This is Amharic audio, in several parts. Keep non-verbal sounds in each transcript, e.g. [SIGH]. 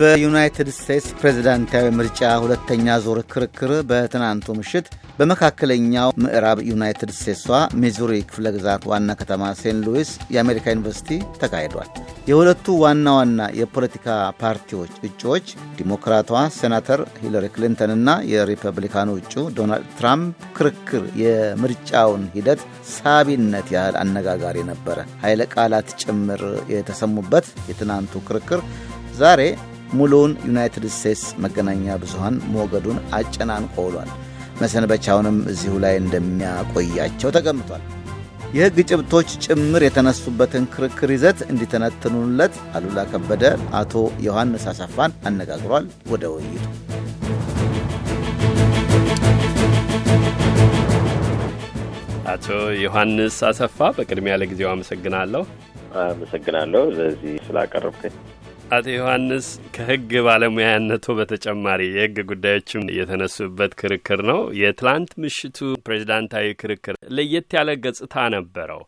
በዩናይትድ ስቴትስ ፕሬዝዳንታዊ ምርጫ ሁለተኛ ዙር ክርክር በትናንቱ ምሽት በመካከለኛው ምዕራብ ዩናይትድ ስቴትሷ ሚዙሪ ክፍለ ግዛት ዋና ከተማ ሴንት ሉዊስ የአሜሪካ ዩኒቨርሲቲ ተካሂዷል። የሁለቱ ዋና ዋና የፖለቲካ ፓርቲዎች እጩዎች ዲሞክራቷ ሴናተር ሂለሪ ክሊንተንና የሪፐብሊካኑ እጩ ዶናልድ ትራምፕ ክርክር የምርጫውን ሂደት ሳቢነት ያህል አነጋጋሪ ነበረ። ኃይለ ቃላት ጭምር የተሰሙበት የትናንቱ ክርክር ዛሬ ሙሉውን ዩናይትድ ስቴትስ መገናኛ ብዙሃን ሞገዱን አጨናንቆ ውሏል። መሰንበቻውንም እዚሁ ላይ እንደሚያቆያቸው ተገምቷል። የሕግ ጭብቶች ጭምር የተነሱበትን ክርክር ይዘት እንዲተነትኑለት አሉላ ከበደ አቶ ዮሐንስ አሰፋን አነጋግሯል። ወደ ውይይቱ አቶ ዮሐንስ አሰፋ በቅድሚያ ለጊዜው አመሰግናለሁ። አመሰግናለሁ ለዚህ ስላቀረብከኝ። አቶ ዮሐንስ ከህግ ባለሙያነቱ በተጨማሪ የህግ ጉዳዮችም የተነሱበት ክርክር ነው። የትላንት ምሽቱ ፕሬዚዳንታዊ ክርክር ለየት ያለ ገጽታ ነበረው።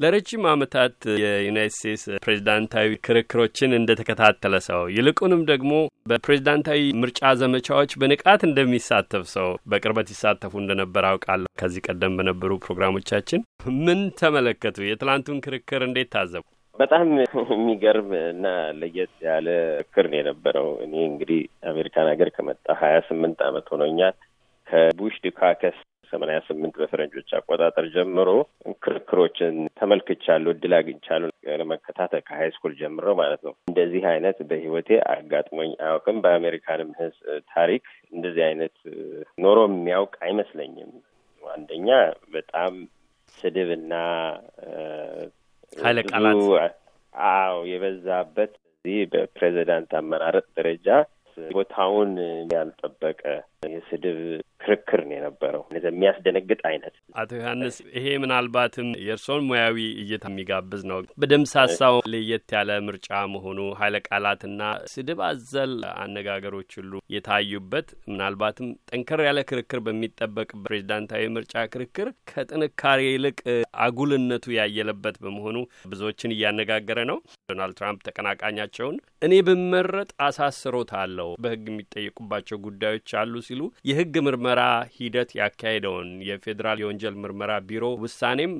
ለረጅም ዓመታት የዩናይት ስቴትስ ፕሬዚዳንታዊ ክርክሮችን እንደተከታተለ ሰው ይልቁንም ደግሞ በፕሬዚዳንታዊ ምርጫ ዘመቻዎች በንቃት እንደሚሳተፍ ሰው በቅርበት ይሳተፉ እንደነበር አውቃለሁ። ከዚህ ቀደም በነበሩ ፕሮግራሞቻችን ምን ተመለከቱ? የትላንቱን ክርክር እንዴት ታዘቡ? በጣም የሚገርም እና ለየት ያለ ክርክር ነው የነበረው። እኔ እንግዲህ አሜሪካን ሀገር ከመጣ ሀያ ስምንት ዓመት ሆኖኛል። ከቡሽ ዱካከስ ሰማንያ ስምንት በፈረንጆች አቆጣጠር ጀምሮ ክርክሮችን ተመልክቻለሁ፣ እድል አግኝቻለሁ ለመከታተል ከሀይ ስኩል ጀምሮ ማለት ነው። እንደዚህ አይነት በህይወቴ አጋጥሞኝ አያውቅም። በአሜሪካንም ህዝብ ታሪክ እንደዚህ አይነት ኖሮ የሚያውቅ አይመስለኝም። አንደኛ በጣም ስድብና ኃይለ ቃላት። አዎ የበዛበት እዚህ በፕሬዚዳንት አመራረጥ ደረጃ ቦታውን ያልጠበቀ የስድብ ክርክር ነው የነበረው። የሚያስደነግጥ አይነት። አቶ ዮሐንስ ይሄ ምናልባትም የእርስዎን ሙያዊ እይታ የሚጋብዝ ነው። በደምሳሳው ለየት ያለ ምርጫ መሆኑ ኃይለ ቃላትና ስድብ አዘል አነጋገሮች ሁሉ የታዩበት ምናልባትም ጠንከር ያለ ክርክር በሚጠበቅ ፕሬዚዳንታዊ ምርጫ ክርክር ከጥንካሬ ይልቅ አጉልነቱ ያየለበት በመሆኑ ብዙዎችን እያነጋገረ ነው። ዶናልድ ትራምፕ ተቀናቃኛቸውን እኔ ብመረጥ አሳስሮታለሁ፣ በህግ የሚጠየቁባቸው ጉዳዮች አሉ ሲሉ የህግ ምርመራ ሂደት ያካሄደውን የፌዴራል የወንጀል ምርመራ ቢሮ ውሳኔም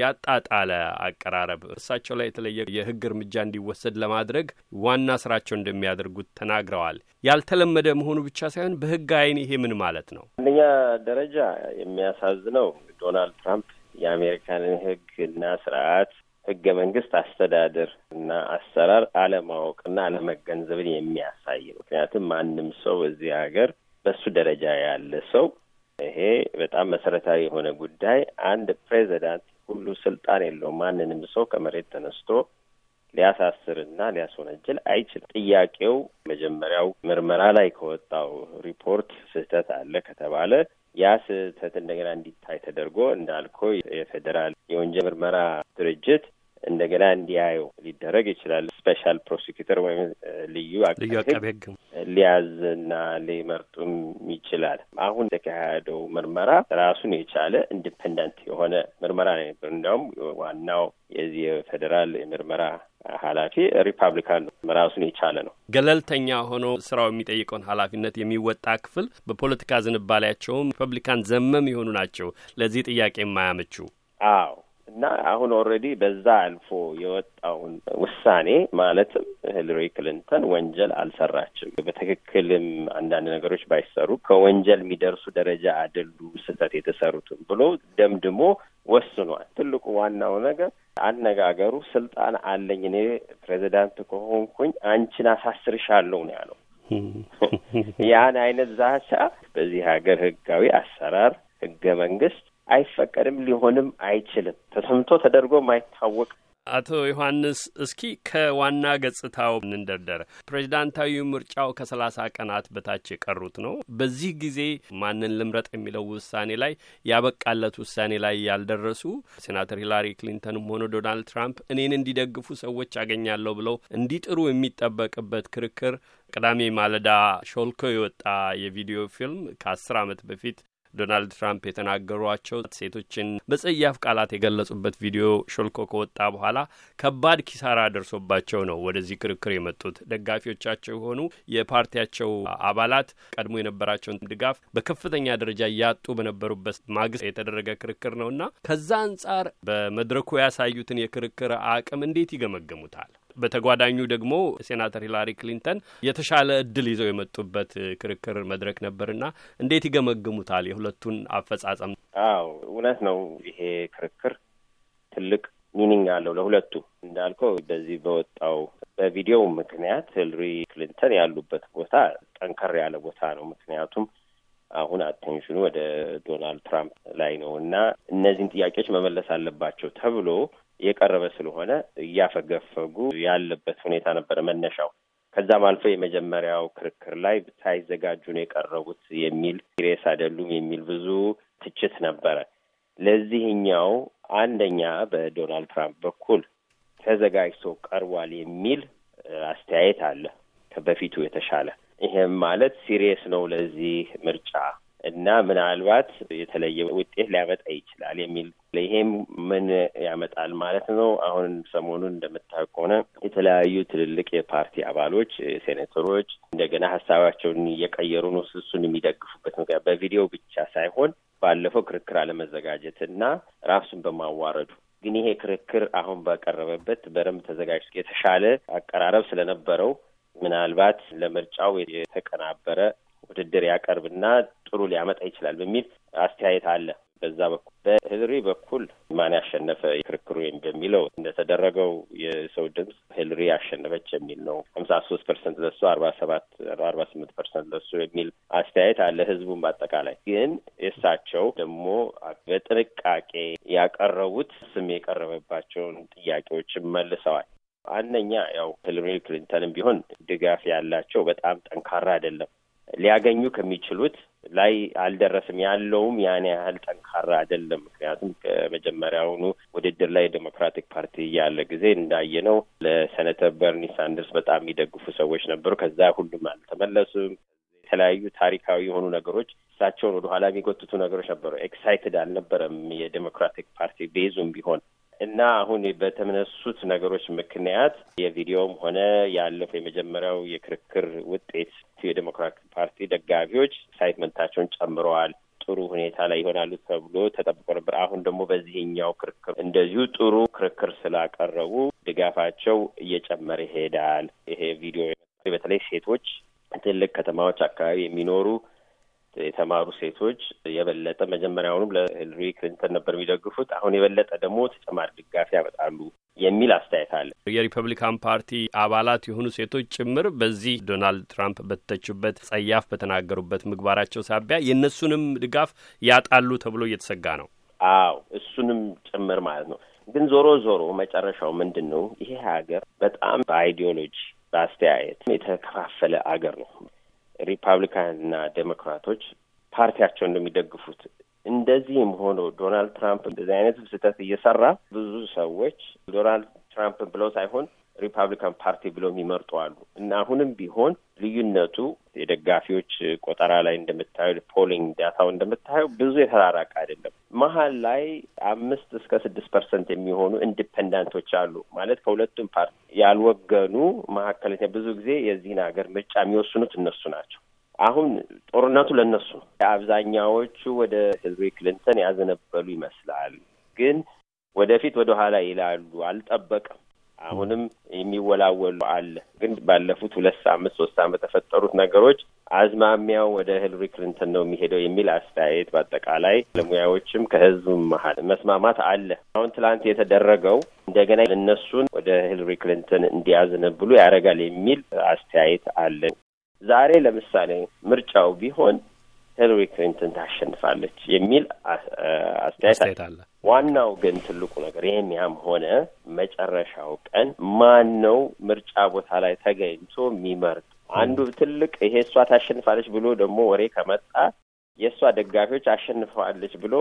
ያጣጣለ አቀራረብ እሳቸው ላይ የተለየ የህግ እርምጃ እንዲወሰድ ለማድረግ ዋና ስራቸው እንደሚያደርጉት ተናግረዋል። ያልተለመደ መሆኑ ብቻ ሳይሆን በህግ አይን ይሄ ምን ማለት ነው? አንደኛ ደረጃ የሚያሳዝነው ዶናልድ ትራምፕ የአሜሪካንን ህግና ስርዓት ህገ መንግስት አስተዳደር እና አሰራር አለማወቅና አለመገንዘብን የሚያሳይ ነው። ምክንያቱም ማንም ሰው እዚህ ሀገር ደረጃ ያለ ሰው ይሄ በጣም መሰረታዊ የሆነ ጉዳይ አንድ ፕሬዚዳንት ሁሉ ስልጣን የለውም። ማንንም ሰው ከመሬት ተነስቶ ሊያሳስርና ሊያስወነጅል አይችልም። ጥያቄው መጀመሪያው ምርመራ ላይ ከወጣው ሪፖርት ስህተት አለ ከተባለ ያ ስህተት እንደገና እንዲታይ ተደርጎ እንዳልኮ የፌዴራል የወንጀል ምርመራ ድርጅት እንደገና እንዲያየው ሊደረግ ይችላል። special prosecutor ወይም ልዩ አቃቤ ሕግ ሊያዝና ሊመርጡም ይችላል። አሁን የተካሄደው ምርመራ ራሱን የቻለ independent የሆነ ምርመራ ነው ነበር። እንዲያውም ዋናው የዚህ የፌዴራል የምርመራ ኃላፊ ሪፐብሊካን ነው። ራሱን የቻለ ነው። ገለልተኛ ሆኖ ስራው የሚጠይቀውን ኃላፊነት የሚወጣ ክፍል በፖለቲካ ዝንባሌያቸውም ሪፐብሊካን ዘመም የሆኑ ናቸው። ለዚህ ጥያቄ የማያመቹ አዎ እና አሁን already በዛ አልፎ የወጣውን ውሳኔ ማለትም ሂለሪ ክሊንተን ወንጀል አልሰራችም፣ በትክክልም አንዳንድ ነገሮች ባይሰሩ ከወንጀል የሚደርሱ ደረጃ አይደሉ ስህተት የተሰሩትም ብሎ ደምድሞ ወስኗል። ትልቁ ዋናው ነገር አነጋገሩ ስልጣን አለኝ እኔ ፕሬዚዳንት ከሆንኩኝ አንቺን አሳስርሻለሁ ነው ያለው። [LAUGHS] ያን አይነት ዛቻ በዚህ ሀገር ህጋዊ አሰራር ህገ መንግስት አይፈቀድም፣ ሊሆንም አይችልም። ተሰምቶ ተደርጎ ማይታወቅ አቶ ዮሐንስ እስኪ ከዋና ገጽታው እንንደርደር። ፕሬዚዳንታዊ ምርጫው ከሰላሳ ቀናት በታች የቀሩት ነው። በዚህ ጊዜ ማንን ልምረጥ የሚለው ውሳኔ ላይ ያበቃለት ውሳኔ ላይ ያልደረሱ ሴናተር ሂላሪ ክሊንተንም ሆነ ዶናልድ ትራምፕ እኔን እንዲደግፉ ሰዎች አገኛለሁ ብለው እንዲጥሩ የሚጠበቅበት ክርክር ቅዳሜ ማለዳ ሾልኮ የወጣ የቪዲዮ ፊልም ከአስር ዓመት በፊት ዶናልድ ትራምፕ የተናገሯቸው ሴቶችን በጸያፍ ቃላት የገለጹበት ቪዲዮ ሾልኮ ከወጣ በኋላ ከባድ ኪሳራ ደርሶባቸው ነው ወደዚህ ክርክር የመጡት። ደጋፊዎቻቸው የሆኑ የፓርቲያቸው አባላት ቀድሞ የነበራቸውን ድጋፍ በከፍተኛ ደረጃ እያጡ በነበሩበት ማግስት የተደረገ ክርክር ነውና ከዛ አንጻር በመድረኩ ያሳዩትን የክርክር አቅም እንዴት ይገመገሙታል? በተጓዳኙ ደግሞ ሴናተር ሂላሪ ክሊንተን የተሻለ እድል ይዘው የመጡበት ክርክር መድረክ ነበርና እንዴት ይገመግሙታል የሁለቱን አፈጻጸም? አዎ እውነት ነው። ይሄ ክርክር ትልቅ meaning አለው ለሁለቱ። እንዳልከው በዚህ በወጣው በቪዲዮው ምክንያት ሂልሪ ክሊንተን ያሉበት ቦታ ጠንከር ያለ ቦታ ነው። ምክንያቱም አሁን attention ኑ ወደ ዶናልድ ትራምፕ ላይ ነው እና እነዚህን ጥያቄዎች መመለስ አለባቸው ተብሎ የቀረበ ስለሆነ እያፈገፈጉ ያለበት ሁኔታ ነበረ መነሻው። ከዛም አልፎ የመጀመሪያው ክርክር ላይ ሳይዘጋጁ ነው የቀረቡት የሚል serious አይደሉም የሚል ብዙ ትችት ነበረ። ለዚህኛው አንደኛ በዶናልድ ትራምፕ በኩል ተዘጋጅቶ ቀርቧል የሚል አስተያየት አለ ከበፊቱ የተሻለ። ይሄም ማለት serious ነው ለዚህ ምርጫ እና ምናልባት የተለየ ውጤት ሊያመጣ ይችላል የሚል ይሄም ምን ያመጣል ማለት ነው። አሁን ሰሞኑን እንደምታውቅ ከሆነ የተለያዩ ትልልቅ የፓርቲ አባሎች፣ ሴኔተሮች እንደገና ሀሳባቸውን እየቀየሩ ነው እሱን የሚደግፉበት ምክንያት በቪዲዮ ብቻ ሳይሆን ባለፈው ክርክር አለመዘጋጀት እና ራሱን በማዋረዱ ግን ይሄ ክርክር አሁን በቀረበበት በደንብ ተዘጋጅቶ የተሻለ አቀራረብ ስለነበረው ምናልባት ለምርጫው የተቀናበረ ውድድር ያቀርብና ጥሩ ሊያመጣ ይችላል በሚል አስተያየት አለ። በዛ በኩል በሂልሪ በኩል ማን ያሸነፈ ክርክሩ በሚለው እንደተደረገው የሰው ድምፅ ሂልሪ ያሸነፈች የሚል ነው። ሀምሳ ሶስት percent ለሱ አርባ ሰባት አርባ ስምንት percent ለሱ የሚል አስተያየት አለ። ህዝቡም በአጠቃላይ ግን የእሳቸው ደግሞ በጥንቃቄ ያቀረቡት ስም የቀረበባቸውን ጥያቄዎችም መልሰዋል። አንደኛ ያው ሂለሪ ክሊንተንም ቢሆን ድጋፍ ያላቸው በጣም ጠንካራ አይደለም። ሊያገኙ ከሚችሉት ላይ አልደረስም። ያለውም ያን ያህል ጠንካራ አይደለም። ምክንያቱም ከመጀመሪያውኑ ውድድር ላይ ዴሞክራቲክ ፓርቲ ያለ ጊዜ እንዳየነው ለሴኔተር በርኒ ሳንደርስ በጣም የሚደግፉ ሰዎች ነበሩ። ከዛ ሁሉም አልተመለሱም። የተለያዩ ታሪካዊ የሆኑ ነገሮች እሳቸውን ወደ ኋላ የሚጎትቱ ነገሮች ነበሩ። excited አልነበረም የዴሞክራቲክ ፓርቲ base ኡም ቢሆን እና አሁን በተነሱት ነገሮች ምክንያት የቪዲዮም ሆነ ያለፈው የመጀመሪያው የክርክር ውጤት የዴሞክራቲክ ፓርቲ ደጋፊዎች excitement ኣቸውን ጨምረዋል። ጥሩ ሁኔታ ላይ ይሆናሉ ተብሎ ተጠብቆ ነበር። አሁን ደግሞ በዚህኛው ክርክር እንደዚሁ ጥሩ ክርክር ስላቀረቡ ድጋፋቸው እየጨመረ ይሄዳል። ይሄ ቪዲዮ በተለይ ሴቶች ትልቅ ከተማዎች አካባቢ የሚኖሩ የተማሩ ሴቶች የበለጠ መጀመሪያውኑም ለሂልሪ ክሊንተን ነበር የሚደግፉት። አሁን የበለጠ ደግሞ ተጨማሪ ድጋፍ ያመጣሉ የሚል አስተያየት አለ። የሪፐብሊካን ፓርቲ አባላት የሆኑ ሴቶች ጭምር በዚህ ዶናልድ ትራምፕ በተተቹበት ጸያፍ በተናገሩበት ምግባራቸው ሳቢያ የእነሱንም ድጋፍ ያጣሉ ተብሎ እየተሰጋ ነው። አዎ እሱንም ጭምር ማለት ነው። ግን ዞሮ ዞሮ መጨረሻው ምንድን ነው? ይሄ ሀገር በጣም በአይዲዮሎጂ በአስተያየት የተከፋፈለ አገር ነው። ሪፐብሊካንና ዴሞክራቶች ፓርቲያቸው እንደሚደግፉት እንደዚህም ሆኖ ዶናልድ ትራምፕ እንደዚህ አይነት ስህተት እየሰራ ብዙ ሰዎች ዶናልድ ትራምፕ ብለው ሳይሆን ሪፐብሊካን ፓርቲ ብለው የሚመርጡ አሉ እና አሁንም ቢሆን ልዩነቱ የደጋፊዎች ቆጠራ ላይ እንደምታየው polling data ው እንደምታየው ብዙ የተራራቀ አይደለም። መሀል ላይ አምስት እስከ ስድስት percent የሚሆኑ independent ኦች አሉ ማለት ከሁለቱም ፓርቲ ያልወገኑ መካከለኛ። ብዙ ጊዜ የዚህን ሀገር ምርጫ የሚወስኑት እነሱ ናቸው። አሁን ጦርነቱ ለእነሱ ነው። አብዛኛዎቹ ወደ ሂልሪ ክሊንተን ያዘነበሉ ይመስላል፣ ግን ወደፊት ወደ ኋላ ይላሉ። አልጠበቅም አሁንም የሚወላወሉ አለ። ግን ባለፉት ሁለት ሳምንት ሶስት ሳምንት የተፈጠሩት ነገሮች አዝማሚያው ወደ ሂልሪ ክሊንተን ነው የሚሄደው የሚል አስተያየት በአጠቃላይ ለሙያዎችም ከህዝቡም መሀል መስማማት አለ። አሁን ትላንት የተደረገው እንደገና እነሱን ወደ ሂልሪ ክሊንተን እንዲያዘነብሉ ያደርጋል የሚል አስተያየት አለ። ዛሬ ለምሳሌ ምርጫው ቢሆን ሂለሪ ክሊንተን ታሸንፋለች የሚል አስተያየት አለ። ዋናው ግን ትልቁ ነገር ይህም ያም ሆነ መጨረሻው ቀን ማን ነው ምርጫ ቦታ ላይ ተገኝቶ የሚመርጥ? አንዱ ትልቅ ይሄ እሷ ታሸንፋለች ብሎ ደግሞ ወሬ ከመጣ የእሷ ደጋፊዎች አሸንፈዋለች ብሎ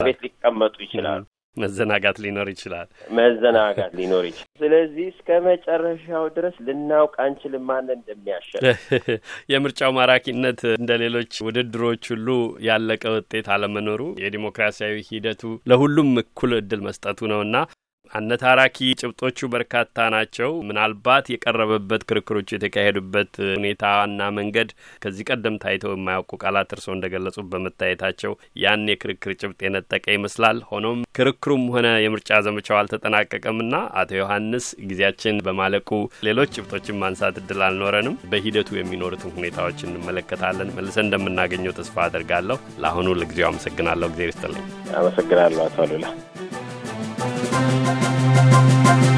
ቤት ሊቀመጡ ይችላሉ። መዘናጋት ሊኖር ይችላል። መዘናጋት ሊኖር ይችላል። ስለዚህ እስከ መጨረሻው ድረስ ልናውቅ አንችልም ማን እንደሚያሸንፍ። [LAUGHS] የምርጫው ማራኪነት እንደ ሌሎች ውድድሮች ሁሉ ያለቀ ውጤት አለመኖሩ የዲሞክራሲያዊ ሂደቱ ለሁሉም እኩል እድል መስጠቱ ነውና አነታራኪ ጭብጦቹ በርካታ ናቸው። ምናልባት የቀረበበት ክርክሮቹ የተካሄዱበት ሁኔታና መንገድ ከዚህ ቀደም ታይተው የማያውቁ ቃላት እርስዎ እንደ ገለጹ በመታየታቸው ያን የክርክር ጭብጥ የነጠቀ ይመስላል። ሆኖም ክርክሩም ሆነ የምርጫ ዘመቻው አልተጠናቀቀምና አቶ ዮሐንስ ጊዜያችን በማለቁ ሌሎች ጭብጦችን ማንሳት እድል አልኖረንም። በሂደቱ የሚኖሩትን ሁኔታዎች እንመለከታለን። መልሰን እንደምናገኘው ተስፋ አድርጋለሁ። ለአሁኑ ለጊዜው አመሰግናለሁ። ጊዜ ይስጥልኝ። አመሰግናለሁ አቶ አሉላ። thank you